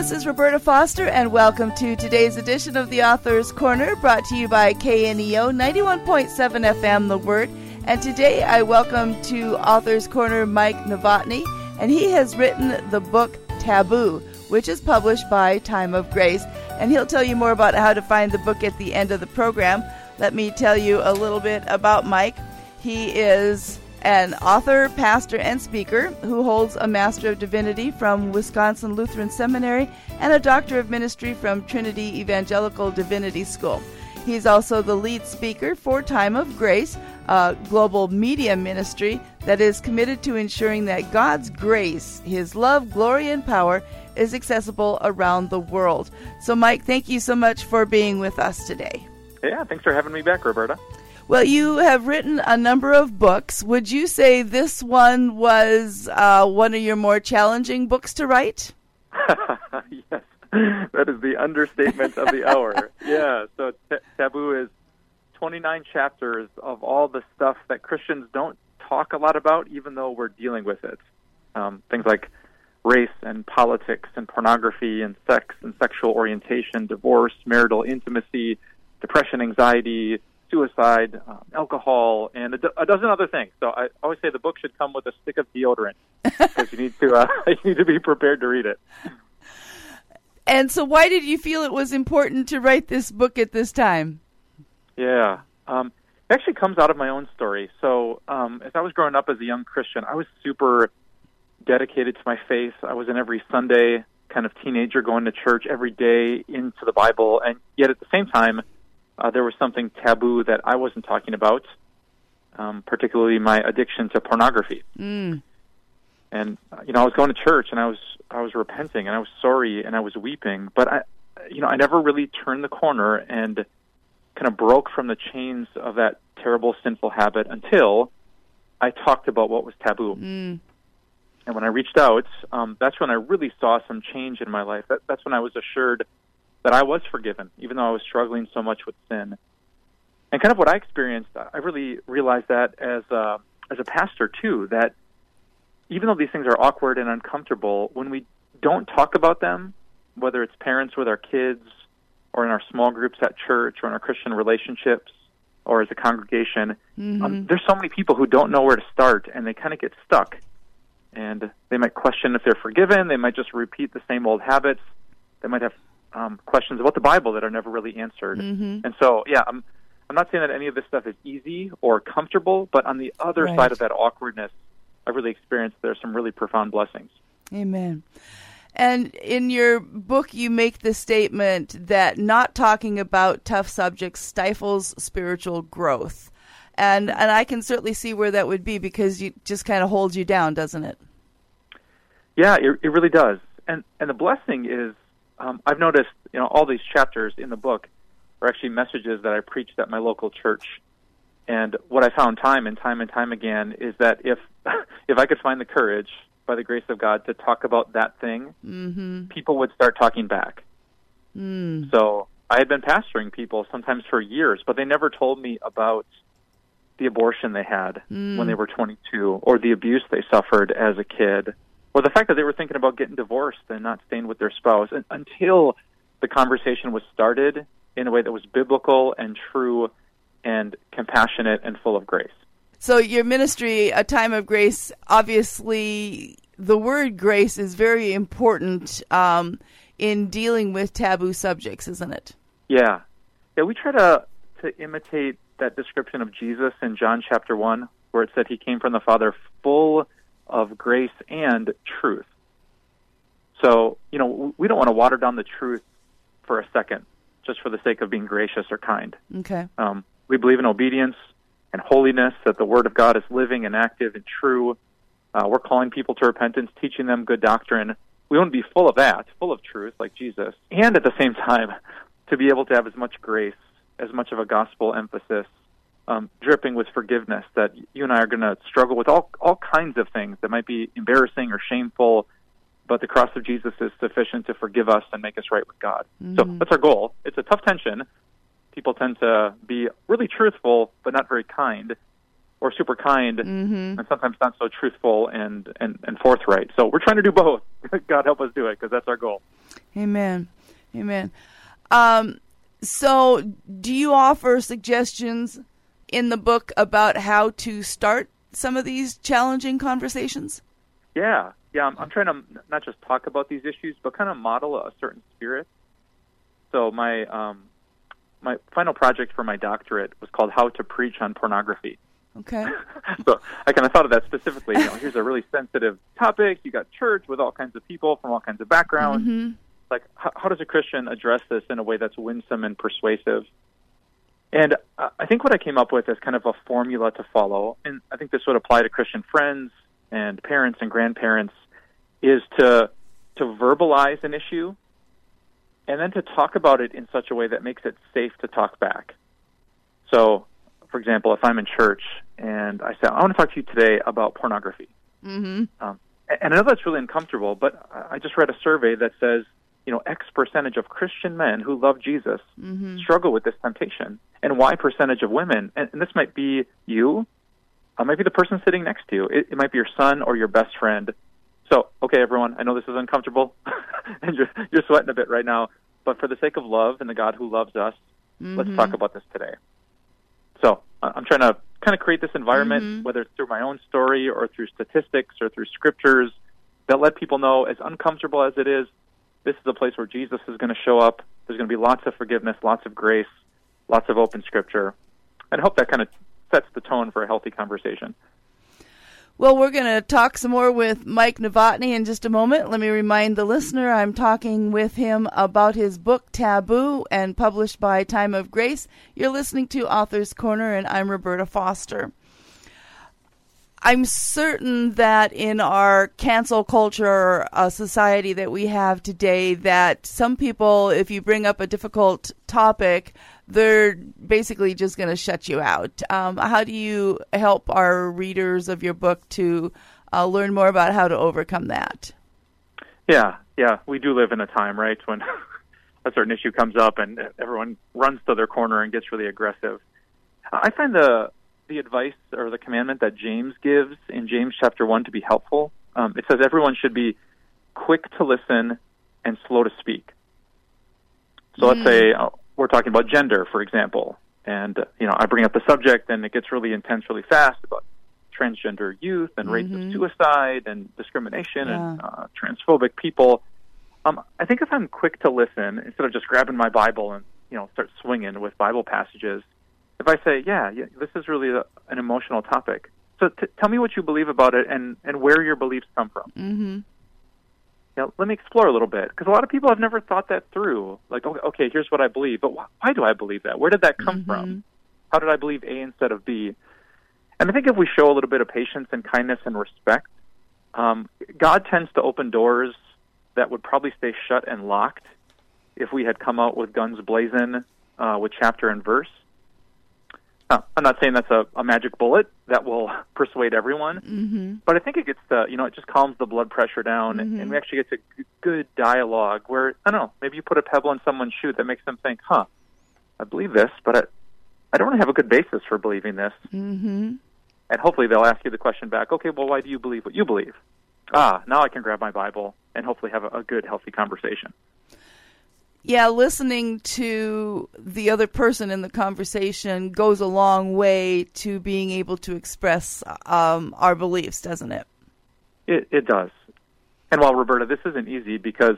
This is Roberta Foster, and welcome to today's edition of the Author's Corner, brought to you by KNEO 91.7 FM The Word. And today I welcome to Author's Corner Mike Novotny, and he has written the book Taboo, which is published by Time of Grace. And he'll tell you more about how to find the book at the end of the program. Let me tell you a little bit about Mike. He is an author, pastor, and speaker who holds a Master of Divinity from Wisconsin Lutheran Seminary and a Doctor of Ministry from Trinity Evangelical Divinity School. He's also the lead speaker for Time of Grace, a global media ministry that is committed to ensuring that God's grace, His love, glory, and power is accessible around the world. So, Mike, thank you so much for being with us today. Yeah, thanks for having me back, Roberta. Well, you have written a number of books. Would you say this one was uh, one of your more challenging books to write? yes, that is the understatement of the hour. Yeah, so t- Taboo is 29 chapters of all the stuff that Christians don't talk a lot about, even though we're dealing with it. Um, things like race and politics and pornography and sex and sexual orientation, divorce, marital intimacy, depression, anxiety, suicide, um, alcohol, and a, do- a, dozen other things. So I always say the book should come with a stick of deodorant because you need to uh, you need to be prepared to read it. And so, why did you feel it was important to write this book at this time? Yeah, um, it actually comes out of my own story. So, um, as I was growing up as a young Christian, I was super dedicated to my faith. I was in every Sunday kind of teenager going to church every day into the Bible, and yet at the same time uh, there was something taboo that I wasn't talking about, um, particularly my addiction to pornography. Mm. And uh, you know, I was going to church and I was I was repenting and I was sorry and I was weeping, but I, you know, I never really turned the corner and kind of broke from the chains of that terrible sinful habit until I talked about what was taboo. Mm. And when I reached out, um, that's when I really saw some change in my life. That, that's when I was assured that I was forgiven, even though I was struggling so much with sin. And kind of what I experienced, I really realized that as a, as a pastor too, that even though these things are awkward and uncomfortable, when we don't talk about them, whether it's parents with our kids, or in our small groups at church, or in our Christian relationships, or as a congregation, mm-hmm. um, there's so many people who don't know where to start, and they kind of get stuck. And they might question if they're forgiven. They might just repeat the same old habits. They might have um, questions about the Bible that are never really answered. Mm-hmm. And so, yeah, I'm I'm not saying that any of this stuff is easy or comfortable, but on the other right. side of that awkwardness, I've really experienced there's some really profound blessings. Amen. And in your book, you make the statement that not talking about tough subjects stifles spiritual growth. And and I can certainly see where that would be because you just kind of holds you down, doesn't it? Yeah, it, it really does. And and the blessing is um, I've noticed, you know, all these chapters in the book are actually messages that I preached at my local church. And what I found time and time and time again is that if if I could find the courage, by the grace of God, to talk about that thing, mm-hmm. people would start talking back. Mm. So I had been pastoring people sometimes for years, but they never told me about the abortion they had mm. when they were 22 or the abuse they suffered as a kid or the fact that they were thinking about getting divorced and not staying with their spouse and, until the conversation was started in a way that was biblical and true and compassionate and full of grace. So, your ministry, A Time of Grace, obviously, the word grace is very important um, in dealing with taboo subjects, isn't it? Yeah. Yeah, we try to, to imitate that description of Jesus in John chapter 1, where it said he came from the Father full of grace and truth. So, you know, we don't want to water down the truth for a second just for the sake of being gracious or kind. Okay. Um, we believe in obedience and holiness, that the Word of God is living and active and true. Uh, we're calling people to repentance, teaching them good doctrine. We want to be full of that, full of truth, like Jesus, and at the same time, to be able to have as much grace, as much of a gospel emphasis um, dripping with forgiveness that you and I are going to struggle with all all kinds of things that might be embarrassing or shameful, but the cross of Jesus is sufficient to forgive us and make us right with God. Mm-hmm. So that's our goal. It's a tough tension. People tend to be really truthful but not very kind. or super kind, Mm-hmm. and sometimes not so truthful and, and, and forthright. So we're trying to do both. God help us do it because that's our goal. Amen. Amen. Um, so, do you offer suggestions in the book about how to start some of these challenging conversations? Yeah, yeah. I'm, I'm trying to not just talk about these issues, but kind of model a certain spirit. So my um, my final project for my doctorate was called "How to Preach on Pornography." Okay. so I kind of thought of that specifically. You know, here's a really sensitive topic. You got church with all kinds of people from all kinds of backgrounds. hmm Like, how, how does a Christian address this in a way that's winsome and persuasive? And I think what I came up with is kind of a formula to follow, and I think this would apply to Christian friends and parents and grandparents, is to to verbalize an issue, and then to talk about it in such a way that makes it safe to talk back. So, for example, if I'm in church and I say, "I want to talk to you today about pornography," hmm Um, and I know that's really uncomfortable, but I just read a survey that says, you know, X percentage of Christian men who love Jesus hmm struggle with this temptation, and Y percentage of women, and, and this might be you, it might be the person sitting next to you, it, it might be your son or your best friend. So, okay, everyone, I know this is uncomfortable, and you're you're sweating a bit right now, but for the sake of love and the God who loves us, let's Mhm. talk about this today. So I'm trying to kind of create this environment, Mhm. whether it's through my own story or through statistics or through scriptures, that let people know, as uncomfortable as it is, this is a place where Jesus is going to show up. There's going to be lots of forgiveness, lots of grace, lots of open scripture. And I hope that kind of sets the tone for a healthy conversation. Well, we're going to talk some more with Mike Novotny in just a moment. Let me remind the listener I'm talking with him about his book Taboo and published by Time of Grace. You're listening to Author's Corner, and I'm Roberta Foster. I'm certain that in our cancel culture uh, society that we have today, that some people, if you bring up a difficult topic, they're basically just going to shut you out. Um, how do you help our readers of your book to uh, learn more about how to overcome that? Yeah, yeah, we do live in a time, right, when a certain issue comes up and everyone runs to their corner and gets really aggressive. I find the the advice or the commandment that James gives in James chapter one to be helpful. Um, it says everyone should be quick to listen and slow to speak. So let's say uh, we're talking about gender, for example, and uh, you know I bring up the subject and it gets really intense really fast about transgender youth and rates Mhm. of suicide and discrimination and uh, transphobic people. Um, I think if I'm quick to listen instead of just grabbing my Bible and you know start swinging with Bible passages, if I say, "Yeah, yeah this is really a, an emotional topic," so t- tell me what you believe about it and and where your beliefs come from. Mm-hmm. Know, let me explore a little bit because a lot of people have never thought that through. Like, okay, okay here's what I believe, but wh- why do I believe that? Where did that come Mhm. from? How did I believe A instead of B? And I think if we show a little bit of patience and kindness and respect, um, God tends to open doors that would probably stay shut and locked if we had come out with guns blazing uh, with chapter and verse. Uh, I'm not saying that's a, a magic bullet that will persuade everyone, Mm-hmm. but I think it gets the you know it just calms the blood pressure down, Mhm. and we actually get to g- good dialogue where I don't know maybe you put a pebble in someone's shoe that makes them think, huh, I believe this, but I, I don't really have a good basis for believing this, Mm-hmm. and hopefully they'll ask you the question back, okay, well why do you believe what you believe? Ah, now I can grab my Bible and hopefully have a, a good healthy conversation. Yeah, listening to the other person in the conversation goes a long way to being able to express um, our beliefs, doesn't it? It, it does. And while Roberta, this isn't easy because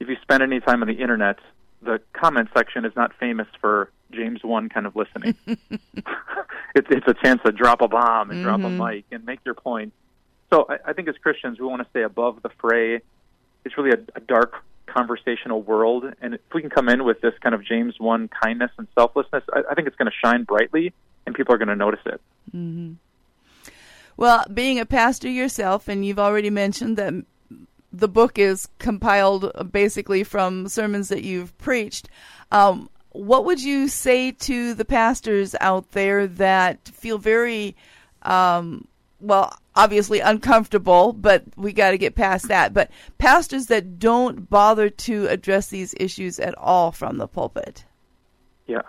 if you spend any time on the internet, the comment section is not famous for James one kind of listening. it's it's a chance to drop a bomb and drop a Mhm. mic and make your point. So I, I think as Christians, we want to stay above the fray. It's really a, a dark conversational world, and if we can come in with this kind of James one kindness and selflessness, I, I think it's going to shine brightly, and people are going to notice it. Mm-hmm. Well, being a pastor yourself, and you've already mentioned that the book is compiled basically from sermons that you've preached. Um, what would you say to the pastors out there that feel very, um, well, obviously uncomfortable, but we got to get past that. But pastors that don't bother to address these issues at all from the pulpit. Yeah.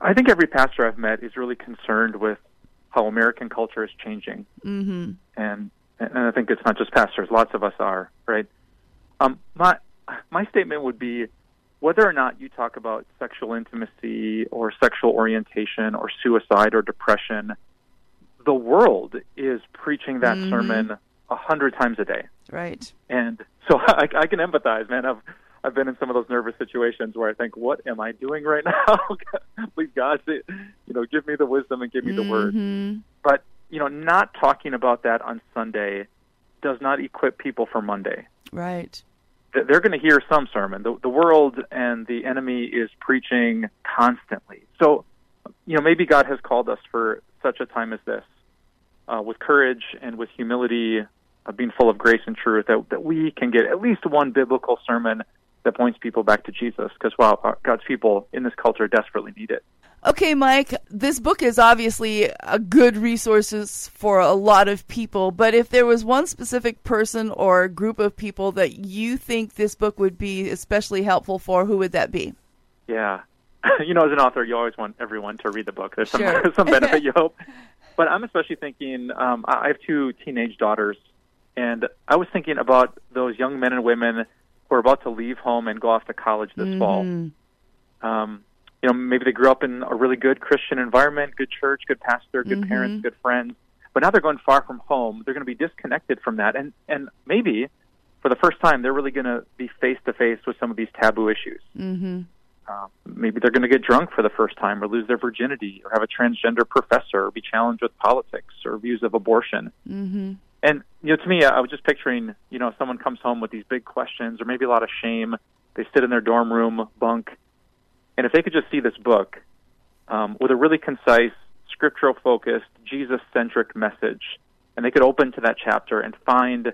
I think every pastor I've met is really concerned with how American culture is changing, mm-hmm. and and I think it's not just pastors; lots of us are right. Um, my my statement would be whether or not you talk about sexual intimacy or sexual orientation or suicide or depression, the world is preaching that Mhm. sermon a hundred times a day. Right. And so I, I can empathize, man. I've I've been in some of those nervous situations where I think, "What am I doing right now? Please, God, you know, give me the wisdom and give me the word." Mhm. But you know, not talking about that on Sunday does not equip people for Monday. Right. They're going to hear some sermon. The, the world and the enemy is preaching constantly. So, you know, maybe God has called us for such a time as this, uh, with courage and with humility, uh, being full of grace and truth, that, that we can get at least one biblical sermon that points people back to Jesus. Because, wow, God's people in this culture desperately need it. Okay, Mike, this book is obviously a good resources for a lot of people, but if there was one specific person or group of people that you think this book would be especially helpful for, who would that be? Yeah. you know, as an author, you always want everyone to read the book. There's some Sure. some benefit you hope. But I'm especially thinking. Um, I have two teenage daughters, and I was thinking about those young men and women who are about to leave home and go off to college this fall. Mhm. Um, you know, maybe they grew up in a really good Christian environment, good church, good pastor, good Mhm. parents, good friends. But now they're going far from home. They're going to be disconnected from that, and and maybe for the first time, they're really going to be face to face with some of these taboo issues. Mhm. Uh, maybe they're going to get drunk for the first time or lose their virginity or have a transgender professor or be challenged with politics or views of abortion. Mhm. And, you know, to me, I was just picturing, you know, someone comes home with these big questions or maybe a lot of shame. They sit in their dorm room bunk. And if they could just see this book um, with a really concise, scriptural focused, Jesus centric message, and they could open to that chapter and find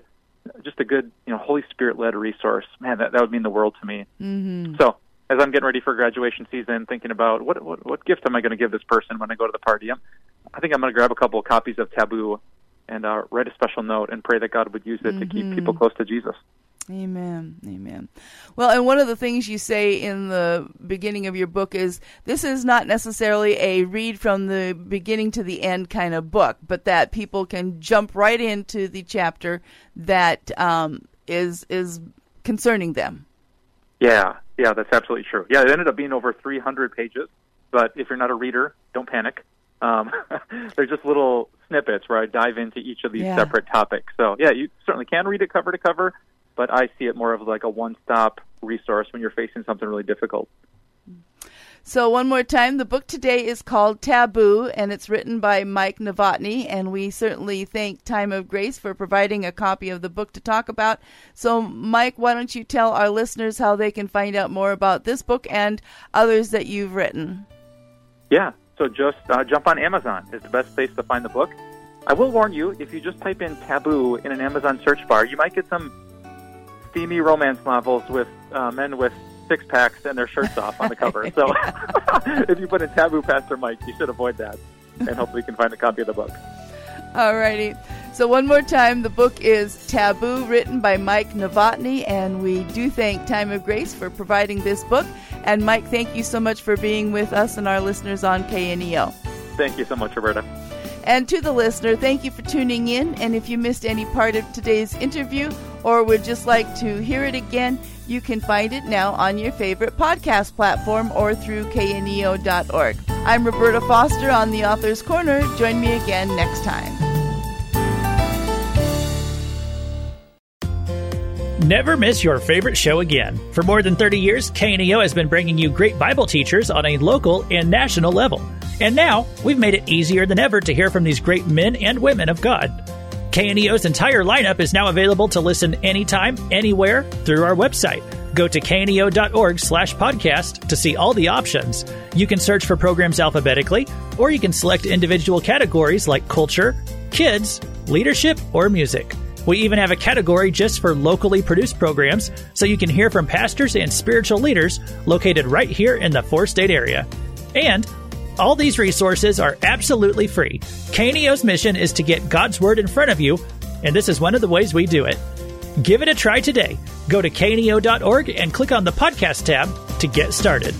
just a good, you know, Holy Spirit led resource, man, that, that would mean the world to me. Mhm. So as I'm getting ready for graduation season, thinking about what what, what gift am I going to give this person when I go to the party, I'm, I think I'm going to grab a couple of copies of Taboo and uh, write a special note and pray that God would use it to keep people close to Jesus. Amen. Amen. Well, and one of the things you say in the beginning of your book is this is not necessarily a read from the beginning to the end kind of book, but that people can jump right into the chapter that um, is is concerning them. Yeah, yeah, that's absolutely true. Yeah, it ended up being over 300 pages, but if you're not a reader, don't panic. Um, they're just little snippets where I dive into each of these Yeah. separate topics. So yeah, you certainly can read it cover to cover, but I see it more of like a one-stop resource when you're facing something really difficult. So, one more time, the book today is called Taboo, and it's written by Mike Novotny. And we certainly thank Time of Grace for providing a copy of the book to talk about. So, Mike, why don't you tell our listeners how they can find out more about this book and others that you've written? Yeah, so just uh, jump on Amazon is the best place to find the book. I will warn you, if you just type in taboo in an Amazon search bar, you might get some steamy romance novels with uh, men with six packs and their shirts off on the cover. So if you put in taboo Pastor Mike, you should avoid that. And hopefully you can find a copy of the book. Alrighty. So, one more time, the book is Taboo, written by Mike Novotny, and we do thank Time of Grace for providing this book. And, Mike, thank you so much for being with us and our listeners on KNEO. Thank you so much, Roberta. And to the listener, thank you for tuning in. And if you missed any part of today's interview or would just like to hear it again, you can find it now on your favorite podcast platform or through kneo.org. I'm Roberta Foster on the Author's Corner. Join me again next time. Never miss your favorite show again. For more than 30 years, KNEO has been bringing you great Bible teachers on a local and national level. And now, we've made it easier than ever to hear from these great men and women of God. KNEO's entire lineup is now available to listen anytime, anywhere through our website. Go to kneo.org slash podcast to see all the options. You can search for programs alphabetically, or you can select individual categories like culture, kids, leadership, or music. We even have a category just for locally produced programs, so you can hear from pastors and spiritual leaders located right here in the four state area. And all these resources are absolutely free. KNEO's mission is to get God's Word in front of you, and this is one of the ways we do it. Give it a try today. Go to kneo.org and click on the podcast tab to get started.